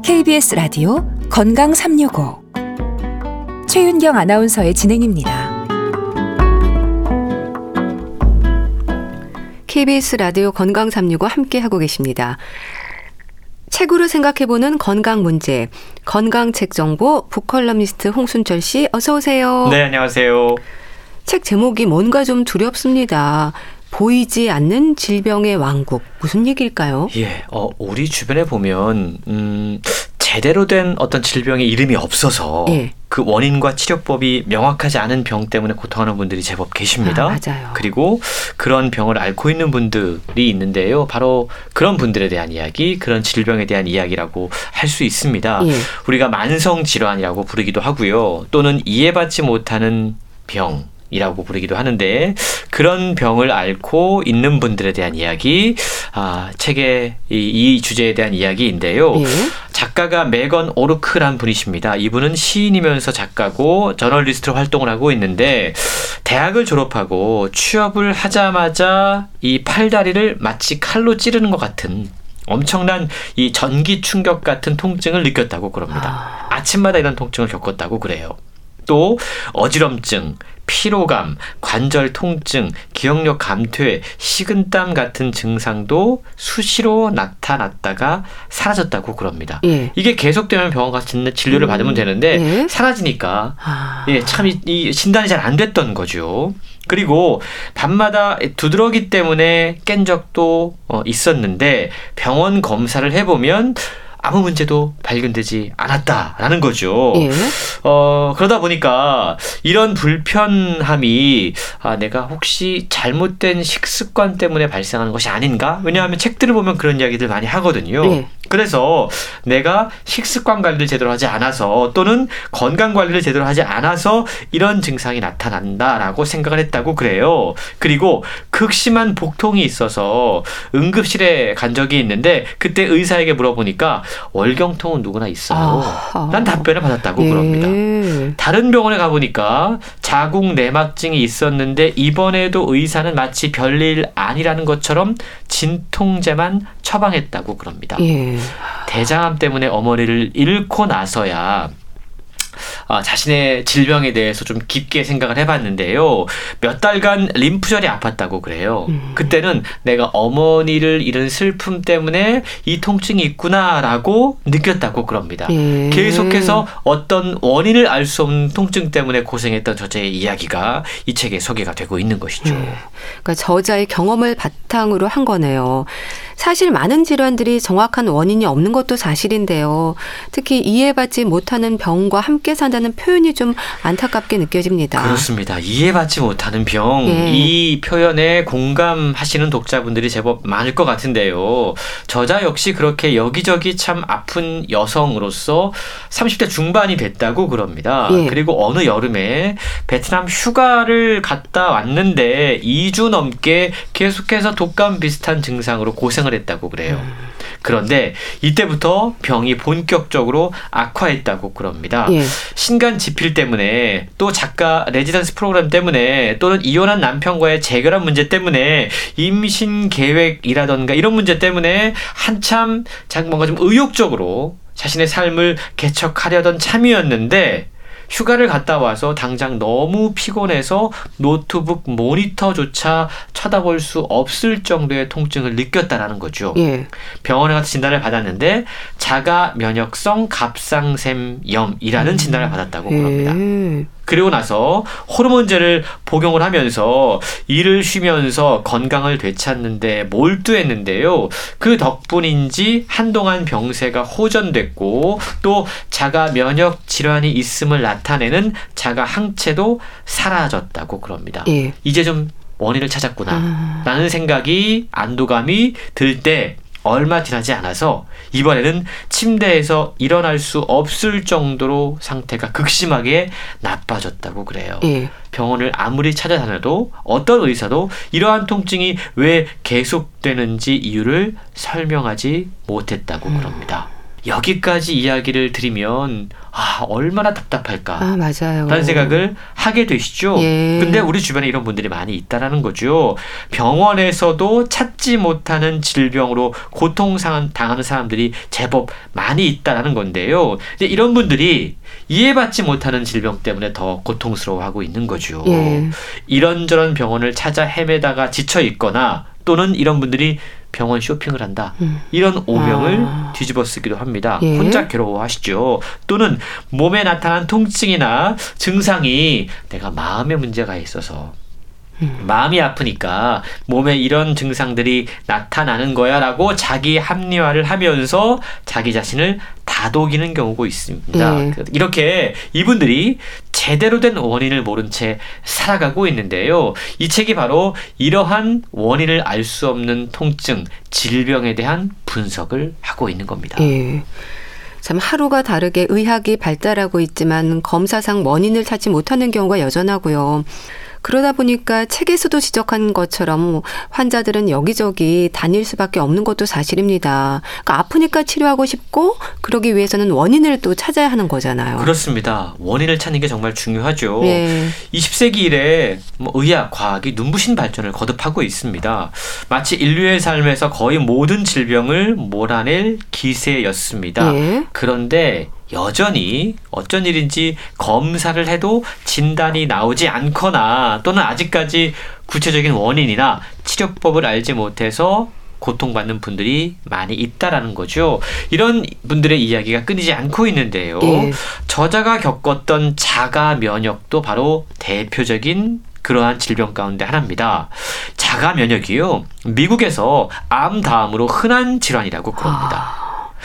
KBS 라디오 건강 365. 최윤경 아나운서의 진행입니다. KBS 라디오 건강 365 함께 하고 계십니다. 책으로 생각해보는 건강 문제, 건강책 정보 북컬럼니스트 홍순철 씨 어서 오세요. 네, 안녕하세요. 책 제목이 뭔가 좀 두렵습니다. 보이지 않는 질병의 왕국 무슨 얘기일까요? 예, 어, 우리 주변에 보면 음, 제대로 된 어떤 질병의 이름이 없어서 예. 그 원인과 치료법이 명확하지 않은 병 때문에 고통하는 분들이 제법 계십니다. 아, 맞아요. 그리고 그런 병을 앓고 있는 분들이 있는데요. 바로 그런 분들에 대한 이야기, 그런 질병에 대한 이야기라고 할 수 있습니다. 예. 우리가 만성 질환이라고 부르기도 하고요. 또는 이해받지 못하는 병 이라고 부르기도 하는데 그런 병을 앓고 있는 분들에 대한 이야기 아, 책의 이, 이 주제에 대한 이야기인데요. 예. 작가가 메건 오르크란 분이십니다. 이분은 시인이면서 작가고 저널리스트로 활동을 하고 있는데 대학을 졸업하고 취업을 하자마자 이 팔다리를 마치 칼로 찌르는 것 같은 엄청난 이 전기 충격 같은 통증을 느꼈다고 그럽니다. 아. 아침마다 이런 통증을 겪었다고 그래요. 또 어지럼증, 피로감, 관절 통증, 기억력 감퇴, 식은땀 같은 증상도 수시로 나타났다가 사라졌다고 그럽니다. 예. 이게 계속되면 병원 가서 진료를 음. 받으면 되는데 예. 사라지니까 아. 예, 참이 이 진단이 잘 안 됐던 거죠. 그리고 밤마다 두드러기 때문에 깬 적도 어, 있었는데 병원 검사를 해보면 아무 문제도 발견되지 않았다라는 거죠. 예. 어, 그러다 보니까 이런 불편함이 아, 내가 혹시 잘못된 식습관 때문에 발생하는 것이 아닌가? 왜냐하면 책들을 보면 그런 이야기들 많이 하거든요. 예. 그래서 내가 식습관 관리를 제대로 하지 않아서 또는 건강 관리를 제대로 하지 않아서 이런 증상이 나타난다라고 생각을 했다고 그래요. 그리고 극심한 복통이 있어서 응급실에 간 적이 있는데 그때 의사에게 물어보니까 월경통은 누구나 있어요. 아, 난 답변을 받았다고 예. 그럽니다. 다른 병원에 가보니까 자궁 내막증이 있었는데 이번에도 의사는 마치 별일 아니라는 것처럼 진통제만 처방했다고 그럽니다. 예. 대장암 때문에 어머니를 잃고 나서야 아, 자신의 질병에 대해서 좀 깊게 생각을 해봤는데요. 몇 달간 림프절이 아팠다고 그래요. 음. 그때는 내가 어머니를 잃은 슬픔 때문에 이 통증이 있구나라고 느꼈다고 그럽니다. 예. 계속해서 어떤 원인을 알 수 없는 통증 때문에 고생했던 저자의 이야기가 이 책에 소개가 되고 있는 것이죠. 예. 그러니까 저자의 경험을 바탕으로 한 거네요. 사실 많은 질환들이 정확한 원인이 없는 것도 사실인데요. 특히 이해받지 못하는 병과 함께 산다는 표현이 좀 안타깝게 느껴집니다. 그렇습니다. 이해받지 못하는 병. 예. 이 표현에 공감하시는 독자분들이 제법 많을 것 같은데요. 저자 역시 그렇게 여기저기 참 아픈 여성으로서 30대 중반이 됐다고 그럽니다. 예. 그리고 어느 여름에 베트남 휴가를 갔다 왔는데 2주 넘게 계속해서 독감 비슷한 증상으로 고생을 발생을 했다고 그래요. 그런데 이때부터 병이 본격적으로 악화했다고 그럽니다. 예. 신간 지필 때문에 또 작가 레지던스 프로그램 때문에 또는 이혼한 남편과의 재결합 문제 때문에 임신 계획이라던가 이런 문제 때문에 한참 뭔가 좀 의욕적으로 자신의 삶을 개척하려던 참이었는데 휴가를 갔다 와서 당장 너무 피곤해서 노트북 모니터조차 쳐다볼 수 없을 정도의 통증을 느꼈다라는 거죠. 예. 병원에 가서 진단을 받았는데 자가 면역성 갑상샘염이라는 음. 진단을 받았다고 그럽니다. 예. 그리고 나서 호르몬제를 복용을 하면서 일을 쉬면서 건강을 되찾는데 몰두했는데요. 그 덕분인지 한동안 병세가 호전됐고 또 자가 면역 질환이 있음을 나타내는 자가 항체도 사라졌다고 그럽니다. 예. 이제 좀 원인을 찾았구나. 아. 라는 생각이 안도감이 들때 얼마 지나지 않아서 이번에는 침대에서 일어날 수 없을 정도로 상태가 극심하게 나빠졌다고 그래요. 예. 병원을 아무리 찾아다녀도 어떤 의사도 이러한 통증이 왜 계속되는지 이유를 설명하지 못했다고 음. 그럽니다. 여기까지 이야기를 드리면 아 얼마나 답답할까 아, 맞아요. 라는 생각을 하게 되시죠. 예. 근데 우리 주변에 이런 분들이 많이 있다라는 거죠. 병원에서도 찾지 못하는 질병으로 고통 당하는 사람들이 제법 많이 있다라는 건데요. 이제 이런 분들이 이해받지 못하는 질병 때문에 더 고통스러워하고 있는 거죠. 예. 이런저런 병원을 찾아 헤매다가 지쳐 있거나 또는 이런 분들이 병원 쇼핑을 한다. 음. 이런 오명을 아. 뒤집어 쓰기도 합니다. 예. 혼자 괴로워하시죠. 또는 몸에 나타난 통증이나 증상이 내가 마음의 문제가 있어서 음. 마음이 아프니까 몸에 이런 증상들이 나타나는 거야라고 자기 합리화를 하면서 자기 자신을 다독이는 경우가 있습니다. 네. 이렇게 이분들이 제대로 된 원인을 모른 채 살아가고 있는데요. 이 책이 바로 이러한 원인을 알 수 없는 통증, 질병에 대한 분석을 하고 있는 겁니다. 네. 참 하루가 다르게 의학이 발달하고 있지만 검사상 원인을 찾지 못하는 경우가 여전하고요. 그러다 보니까 책에서도 지적한 것처럼 환자들은 여기저기 다닐 수밖에 없는 것도 사실입니다. 그러니까 아프니까 치료하고 싶고 그러기 위해서는 원인을 또 찾아야 하는 거잖아요. 그렇습니다. 원인을 찾는 게 정말 중요하죠. 네. 20세기 이래 뭐 의학, 과학이 눈부신 발전을 거듭하고 있습니다. 마치 인류의 삶에서 거의 모든 질병을 몰아낼 기세였습니다. 네. 그런데 여전히 어쩐 일인지 검사를 해도 진단이 나오지 않거나 또는 아직까지 구체적인 원인이나 치료법을 알지 못해서 고통받는 분들이 많이 있다라는 거죠. 이런 분들의 이야기가 끊이지 않고 있는데요. 네. 저자가 겪었던 자가 면역도 바로 대표적인 그러한 질병 가운데 하나입니다. 자가 면역이요. 미국에서 암 다음으로 흔한 질환이라고 그럽니다. 아...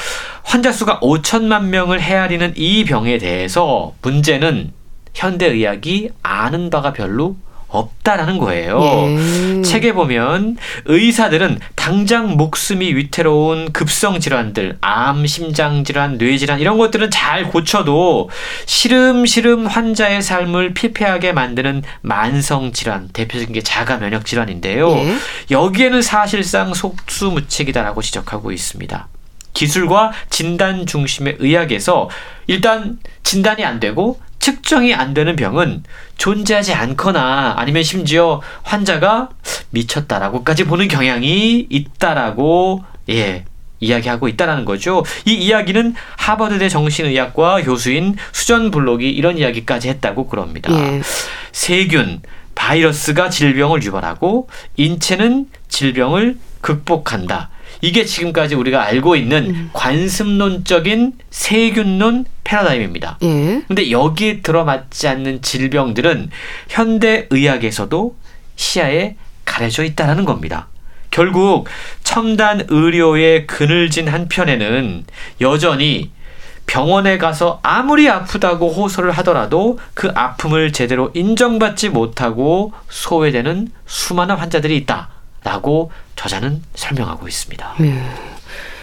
환자 수가 5천만 명을 헤아리는 이 병에 대해서 문제는 현대의학이 아는 바가 별로 없다라는 거예요. 예. 책에 보면 의사들은 당장 목숨이 위태로운 급성 질환들, 암, 심장 질환, 뇌 질환 이런 것들은 잘 고쳐도 시름시름 환자의 삶을 피폐하게 만드는 만성 질환, 대표적인 게 자가 면역 질환인데요. 예. 여기에는 사실상 속수무책이다라고 지적하고 있습니다. 기술과 진단 중심의 의학에서 일단 진단이 안 되고 측정이 안 되는 병은 존재하지 않거나 아니면 심지어 환자가 미쳤다라고까지 보는 경향이 있다라고 예 이야기하고 있다라는 거죠. 이 이야기는 하버드대 정신의학과 교수인 수전 블록이 이런 이야기까지 했다고 그럽니다. 예. 세균, 바이러스가 질병을 유발하고 인체는 질병을 극복한다. 이게 지금까지 우리가 알고 있는 음. 관습론적인 세균론 패러다임입니다. 예. 근데 여기에 들어맞지 않는 질병들은 현대 의학에서도 시야에 가려져 있다라는 겁니다. 결국 첨단 의료의 그늘진 한편에는 여전히 병원에 가서 아무리 아프다고 호소를 하더라도 그 아픔을 제대로 인정받지 못하고 소외되는 수많은 환자들이 있다. 라고 저자는 설명하고 있습니다. 네.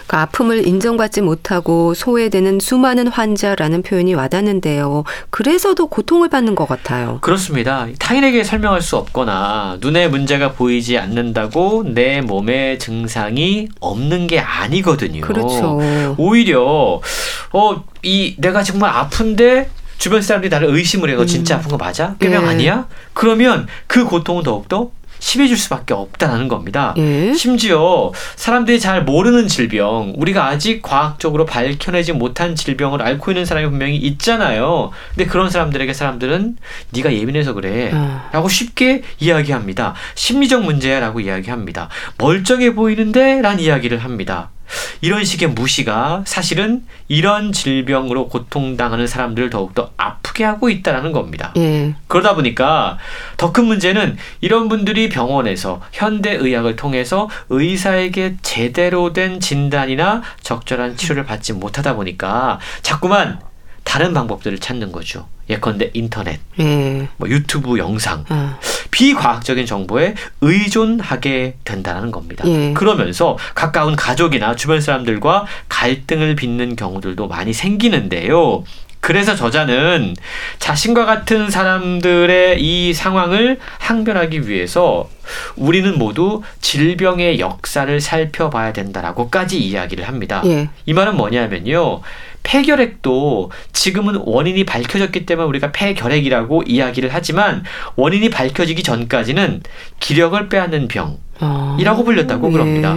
그 아픔을 인정받지 못하고 소외되는 수많은 환자라는 표현이 와닿는데요. 그래서도 고통을 받는 것 같아요. 그렇습니다. 타인에게 설명할 수 없거나 눈에 문제가 보이지 않는다고 내 몸에 증상이 없는 게 아니거든요. 그렇죠. 오히려 어 이 내가 정말 아픈데 주변 사람들이 나를 의심을 해. 너 진짜 음. 아픈 거 맞아? 꾀명 네. 아니야? 그러면 그 고통은 더욱더 심해질 수밖에 없다는 겁니다. 예? 심지어 사람들이 잘 모르는 질병, 우리가 아직 과학적으로 밝혀내지 못한 질병을 앓고 있는 사람이 분명히 있잖아요. 근데 그런 사람들에게 사람들은 네가 예민해서 그래. 아. 라고 쉽게 이야기합니다. 심리적 문제야라고 이야기합니다. 멀쩡해 보이는데? 란 이야기를 합니다. 이런 식의 무시가 사실은 이런 질병으로 고통당하는 사람들을 더욱더 아프게 하고 있다는 겁니다. 예. 그러다 보니까 더 큰 문제는 이런 분들이 병원에서 현대 의학을 통해서 의사에게 제대로 된 진단이나 적절한 치료를 받지 못하다 보니까 자꾸만 다른 방법들을 찾는 거죠. 예컨대 인터넷, 예. 뭐 유튜브 영상, 아. 비과학적인 정보에 의존하게 된다는 겁니다. 예. 그러면서 가까운 가족이나 주변 사람들과 갈등을 빚는 경우들도 많이 생기는데요. 그래서 저자는 자신과 같은 사람들의 이 상황을 항변하기 위해서 우리는 모두 질병의 역사를 살펴봐야 된다라고까지 이야기를 합니다. 예. 이 말은 뭐냐면요. 폐결핵도 지금은 원인이 밝혀졌기 때문에 우리가 폐결핵이라고 이야기를 하지만 원인이 밝혀지기 전까지는 기력을 빼앗는 병이라고 아, 불렸다고 네. 그럽니다.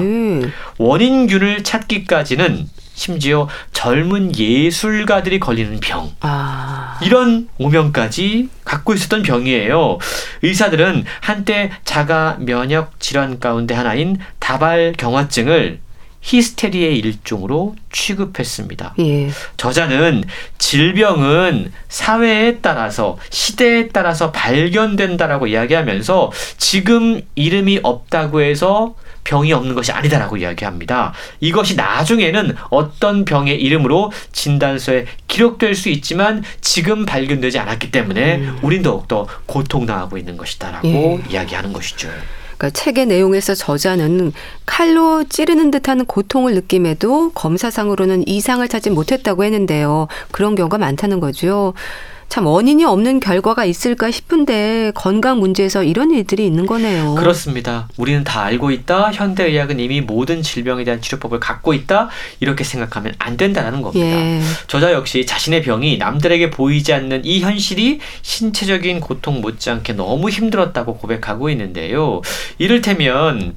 원인균을 찾기까지는 심지어 젊은 예술가들이 걸리는 병. 아. 이런 오명까지 갖고 있었던 병이에요. 의사들은 한때 자가 면역 질환 가운데 하나인 다발 경화증을 히스테리의 일종으로 취급했습니다. 예. 저자는 질병은 사회에 따라서 시대에 따라서 발견된다라고 이야기하면서 지금 이름이 없다고 해서 병이 없는 것이 아니다라고 이야기합니다. 이것이 나중에는 어떤 병의 이름으로 진단서에 기록될 수 있지만 지금 발견되지 않았기 때문에 음. 우린 더욱더 고통당하고 있는 것이다라고 예. 이야기하는 것이죠. 그러니까 책의 내용에서 저자는 칼로 찌르는 듯한 고통을 느낌에도 검사상으로는 이상을 찾지 못했다고 했는데요. 그런 경우가 많다는 거죠. 참 원인이 없는 결과가 있을까 싶은데 건강 문제에서 이런 일들이 있는 거네요. 그렇습니다. 우리는 다 알고 있다. 현대 의학은 이미 모든 질병에 대한 치료법을 갖고 있다. 이렇게 생각하면 안 된다는 겁니다. 예. 저자 역시 자신의 병이 남들에게 보이지 않는 이 현실이 신체적인 고통 못지않게 너무 힘들었다고 고백하고 있는데요. 이를테면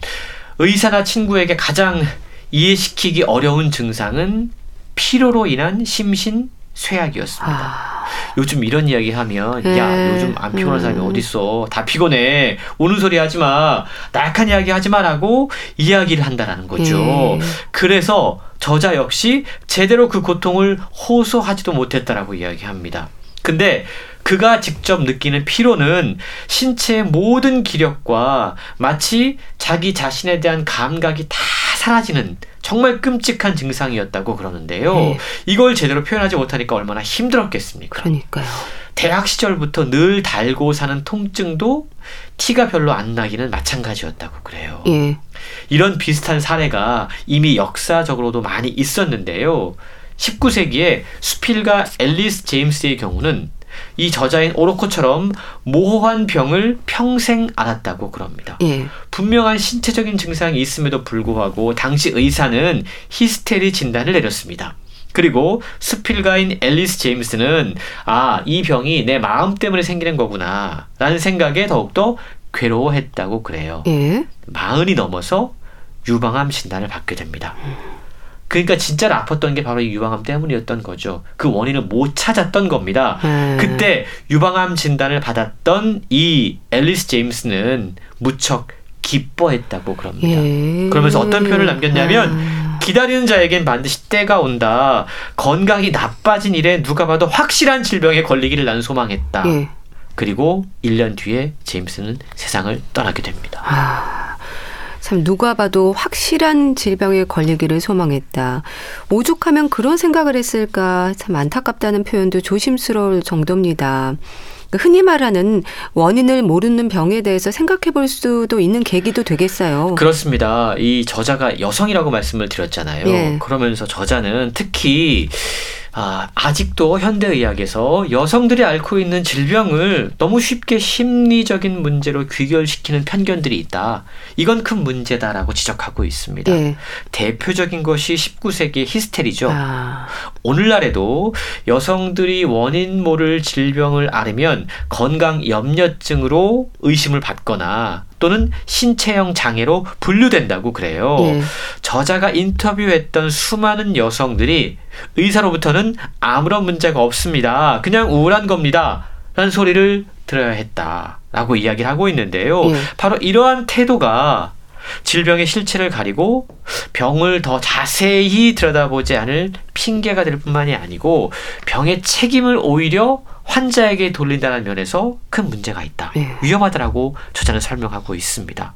의사나 친구에게 가장 이해시키기 어려운 증상은 피로로 인한 심신 쇠약이었습니다. 아... 요즘 이런 이야기 하면 네. 야 요즘 안 피곤한 사람이 음. 어딨어 다 피곤해 우는 소리 하지 마 나약한 이야기 하지 마라고 이야기를 한다라는 거죠. 네. 그래서 저자 역시 제대로 그 고통을 호소하지도 못했다라고 이야기합니다. 근데 그가 직접 느끼는 피로는 신체의 모든 기력과 마치 자기 자신에 대한 감각이 다 사라지는 정말 끔찍한 증상이었다고 그러는데요. 네. 이걸 제대로 표현하지 못하니까 얼마나 힘들었겠습니까? 그러니까요. 대학 시절부터 늘 달고 사는 통증도 티가 별로 안 나기는 마찬가지였다고 그래요. 예. 이런 비슷한 사례가 이미 역사적으로도 많이 있었는데요. 19세기에 수필가 앨리스 제임스의 경우는 이 저자인 오로코처럼 모호한 병을 평생 앓았다고 그럽니다. 예. 분명한 신체적인 증상이 있음에도 불구하고 당시 의사는 히스테리 진단을 내렸습니다. 그리고 수필가인 앨리스 제임스는 아, 이 병이 내 마음 때문에 생기는 거구나 라는 생각에 더욱더 괴로워했다고 그래요. 예. 마흔이 넘어서 유방암 진단을 받게 됩니다. 음. 그러니까 진짜로 아팠던 게 바로 이 유방암 때문이었던 거죠. 그 원인을 못 찾았던 겁니다. 음. 그때 유방암 진단을 받았던 이 앨리스 제임스는 무척 기뻐했다고 그럽니다. 예. 그러면서 어떤 표현을 남겼냐면 음. 기다리는 자에겐 반드시 때가 온다. 건강이 나빠진 일에 누가 봐도 확실한 질병에 걸리기를 난 소망했다. 예. 그리고 1년 뒤에 제임스는 세상을 떠나게 됩니다. 아. 참 누가 봐도 확실한 질병에 걸리기를 소망했다. 오죽하면 그런 생각을 했을까 참 안타깝다는 표현도 조심스러울 정도입니다. 흔히 말하는 원인을 모르는 병에 대해서 생각해 볼 수도 있는 계기도 되겠어요. 그렇습니다. 이 저자가 여성이라고 말씀을 드렸잖아요. 예. 그러면서 저자는 특히 아, 아직도 현대의학에서 여성들이 앓고 있는 질병을 너무 쉽게 심리적인 문제로 귀결시키는 편견들이 있다. 이건 큰 문제다라고 지적하고 있습니다. 네. 대표적인 것이 19세기의 히스테리죠. 아. 오늘날에도 여성들이 원인 모를 질병을 앓으면 건강 염려증으로 의심을 받거나 또는 신체형 장애로 분류된다고 그래요. 예. 저자가 인터뷰했던 수많은 여성들이 의사로부터는 아무런 문제가 없습니다. 그냥 우울한 겁니다. 라는 소리를 들어야 했다 라고 이야기를 하고 있는데요. 예. 바로 이러한 태도가 질병의 실체를 가리고 병을 더 자세히 들여다보지 않을 핑계가 될 뿐만이 아니고 병의 책임을 오히려 환자에게 돌린다는 면에서 큰 문제가 있다. 네. 위험하다라고 저자는 설명하고 있습니다.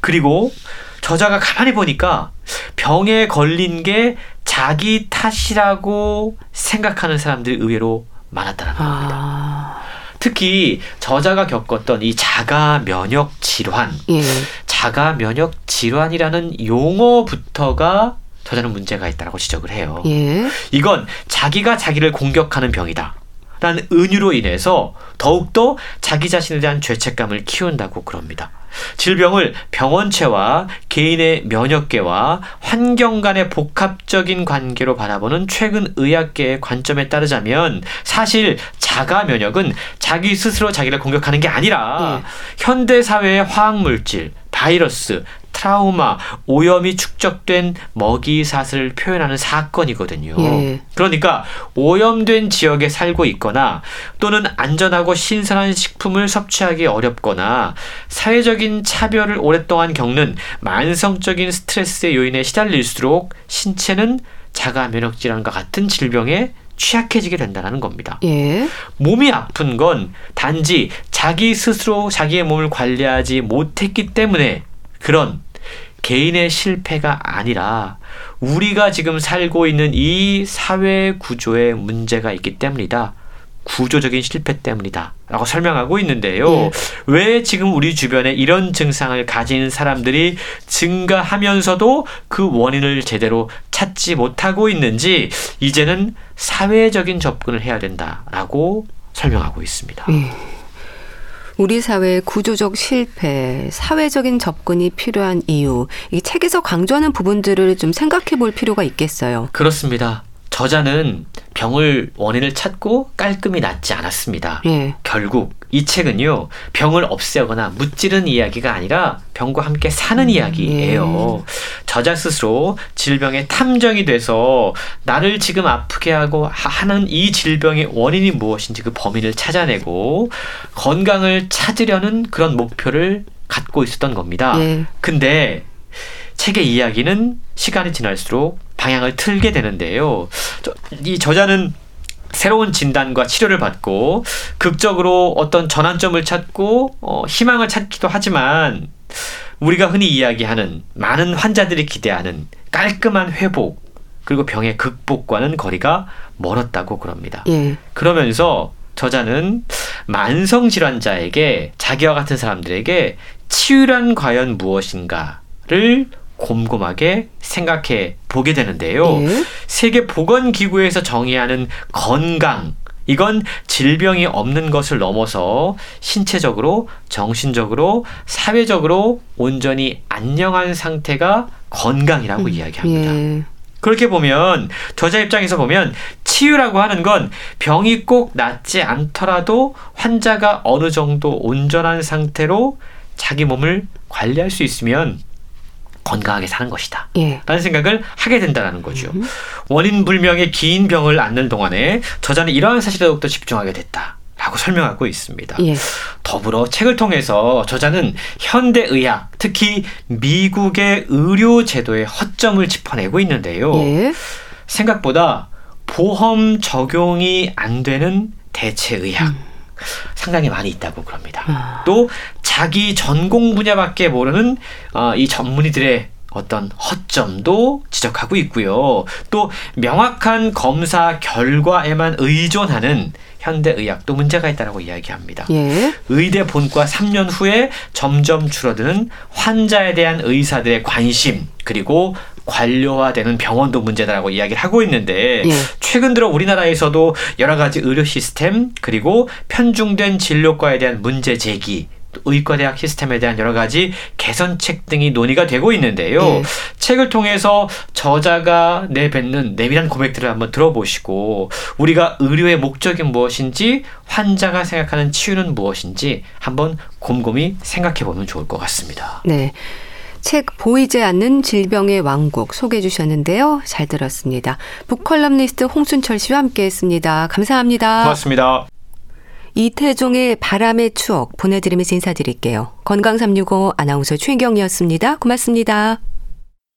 그리고 저자가 가만히 보니까 병에 걸린 게 자기 탓이라고 생각하는 사람들이 의외로 많았다는 겁니다. 아... 특히 저자가 겪었던 이 자가 면역 질환, 예. 자가 면역 질환이라는 용어부터가 저자는 문제가 있다고 지적을 해요. 예. 이건 자기가 자기를 공격하는 병이다. 라는 은유로 인해서 더욱더 자기 자신에 대한 죄책감을 키운다고 그럽니다. 질병을 병원체와 개인의 면역계와 환경 간의 복합적인 관계로 바라보는 최근 의학계의 관점에 따르자면 사실 자가 면역은 자기 스스로 자기를 공격하는 게 아니라 네. 현대 사회의 화학 물질, 바이러스, 트라우마, 오염이 축적된 먹이 사슬을 표현하는 사건이거든요. 예. 그러니까 오염된 지역에 살고 있거나 또는 안전하고 신선한 식품을 섭취하기 어렵거나 사회적인 차별을 오랫동안 겪는 만성적인 스트레스의 요인에 시달릴수록 신체는 자가 면역 질환과 같은 질병에 취약해지게 된다는 겁니다. 예. 몸이 아픈 건 단지 자기 스스로 자기의 몸을 관리하지 못했기 때문에 그런 개인의 실패가 아니라 우리가 지금 살고 있는 이 사회 구조에 문제가 있기 때문이다. 구조적인 실패 때문이다. 라고 설명하고 있는데요. 네. 왜 지금 우리 주변에 이런 증상을 가진 사람들이 증가하면서도 그 원인을 제대로 찾지 못하고 있는지 이제는 사회적인 접근을 해야 된다라고 설명하고 있습니다. 네. 우리 사회의 구조적 실패, 사회적인 접근이 필요한 이유, 이 책에서 강조하는 부분들을 좀 생각해 볼 필요가 있겠어요. 그렇습니다. 저자는 병을 원인을 찾고 깔끔히 낫지 않았습니다. 예. 결국 이 책은요 병을 없애거나 무찌른 이야기가 아니라 병과 함께 사는 음, 이야기예요. 예. 저자 스스로 질병에 탐정이 돼서 나를 지금 아프게 하고 하는 이 질병의 원인이 무엇인지 그 범인을 찾아내고 건강을 찾으려는 그런 목표를 갖고 있었던 겁니다. 예. 근데 책의 이야기는 시간이 지날수록 방향을 틀게 되는데요. 이 저자는 새로운 진단과 치료를 받고 극적으로 어떤 전환점을 찾고 어, 희망을 찾기도 하지만 우리가 흔히 이야기하는 많은 환자들이 기대하는 깔끔한 회복 그리고 병의 극복과는 거리가 멀었다고 그럽니다. 예. 그러면서 저자는 만성 질환자에게 자기와 같은 사람들에게 치유란 과연 무엇인가를 곰곰하게 생각해 보게 되는데요. 예. 세계 보건기구에서 정의하는 건강 이건 질병이 없는 것을 넘어서 신체적으로, 정신적으로, 사회적으로 온전히 안녕한 상태가 건강이라고 음, 이야기합니다. 예. 그렇게 보면 저자 입장에서 보면 치유라고 하는 건 병이 꼭 낫지 않더라도 환자가 어느 정도 온전한 상태로 자기 몸을 관리할 수 있으면 건강하게 사는 것이다. 예. 라는 생각을 하게 된다는 거죠. 음. 원인 불명의 긴 병을 앓는 동안에 저자는 이러한 사실에 더욱더 집중하게 됐다. 라고 설명하고 있습니다. 예. 더불어 책을 통해서 저자는 현대 의학, 특히 미국의 의료 제도의 허점을 짚어내고 있는데요. 예. 생각보다 보험 적용이 안 되는 대체 의학. 음. 상당히 많이 있다고 그럽니다. 아. 또 자기 전공 분야밖에 모르는 어, 이 전문의들의 어떤 허점도 지적하고 있고요. 또 명확한 검사 결과에만 의존하는 현대의학도 문제가 있다고 이야기합니다. 예. 의대 본과 3년 후에 점점 줄어드는 환자에 대한 의사들의 관심 그리고 관료화되는 병원도 문제다라고 이야기를 하고 있는데 예. 최근 들어 우리나라에서도 여러 가지 의료 시스템 그리고 편중된 진료과에 대한 문제 제기 의과대학 시스템에 대한 여러 가지 개선책 등이 논의가 되고 있는데요. 네. 책을 통해서 저자가 내뱉는 내밀한 고백들을 한번 들어보시고 우리가 의료의 목적이 무엇인지 환자가 생각하는 치유는 무엇인지 한번 곰곰이 생각해 보면 좋을 것 같습니다. 네. 책 보이지 않는 질병의 왕국 소개해 주셨는데요. 잘 들었습니다. 북컬럼니스트 홍순철 씨와 함께 했습니다. 감사합니다. 고맙습니다. 이태종의 바람의 추억 보내드리면서 인사드릴게요. 건강365 아나운서 최인경이었습니다. 고맙습니다.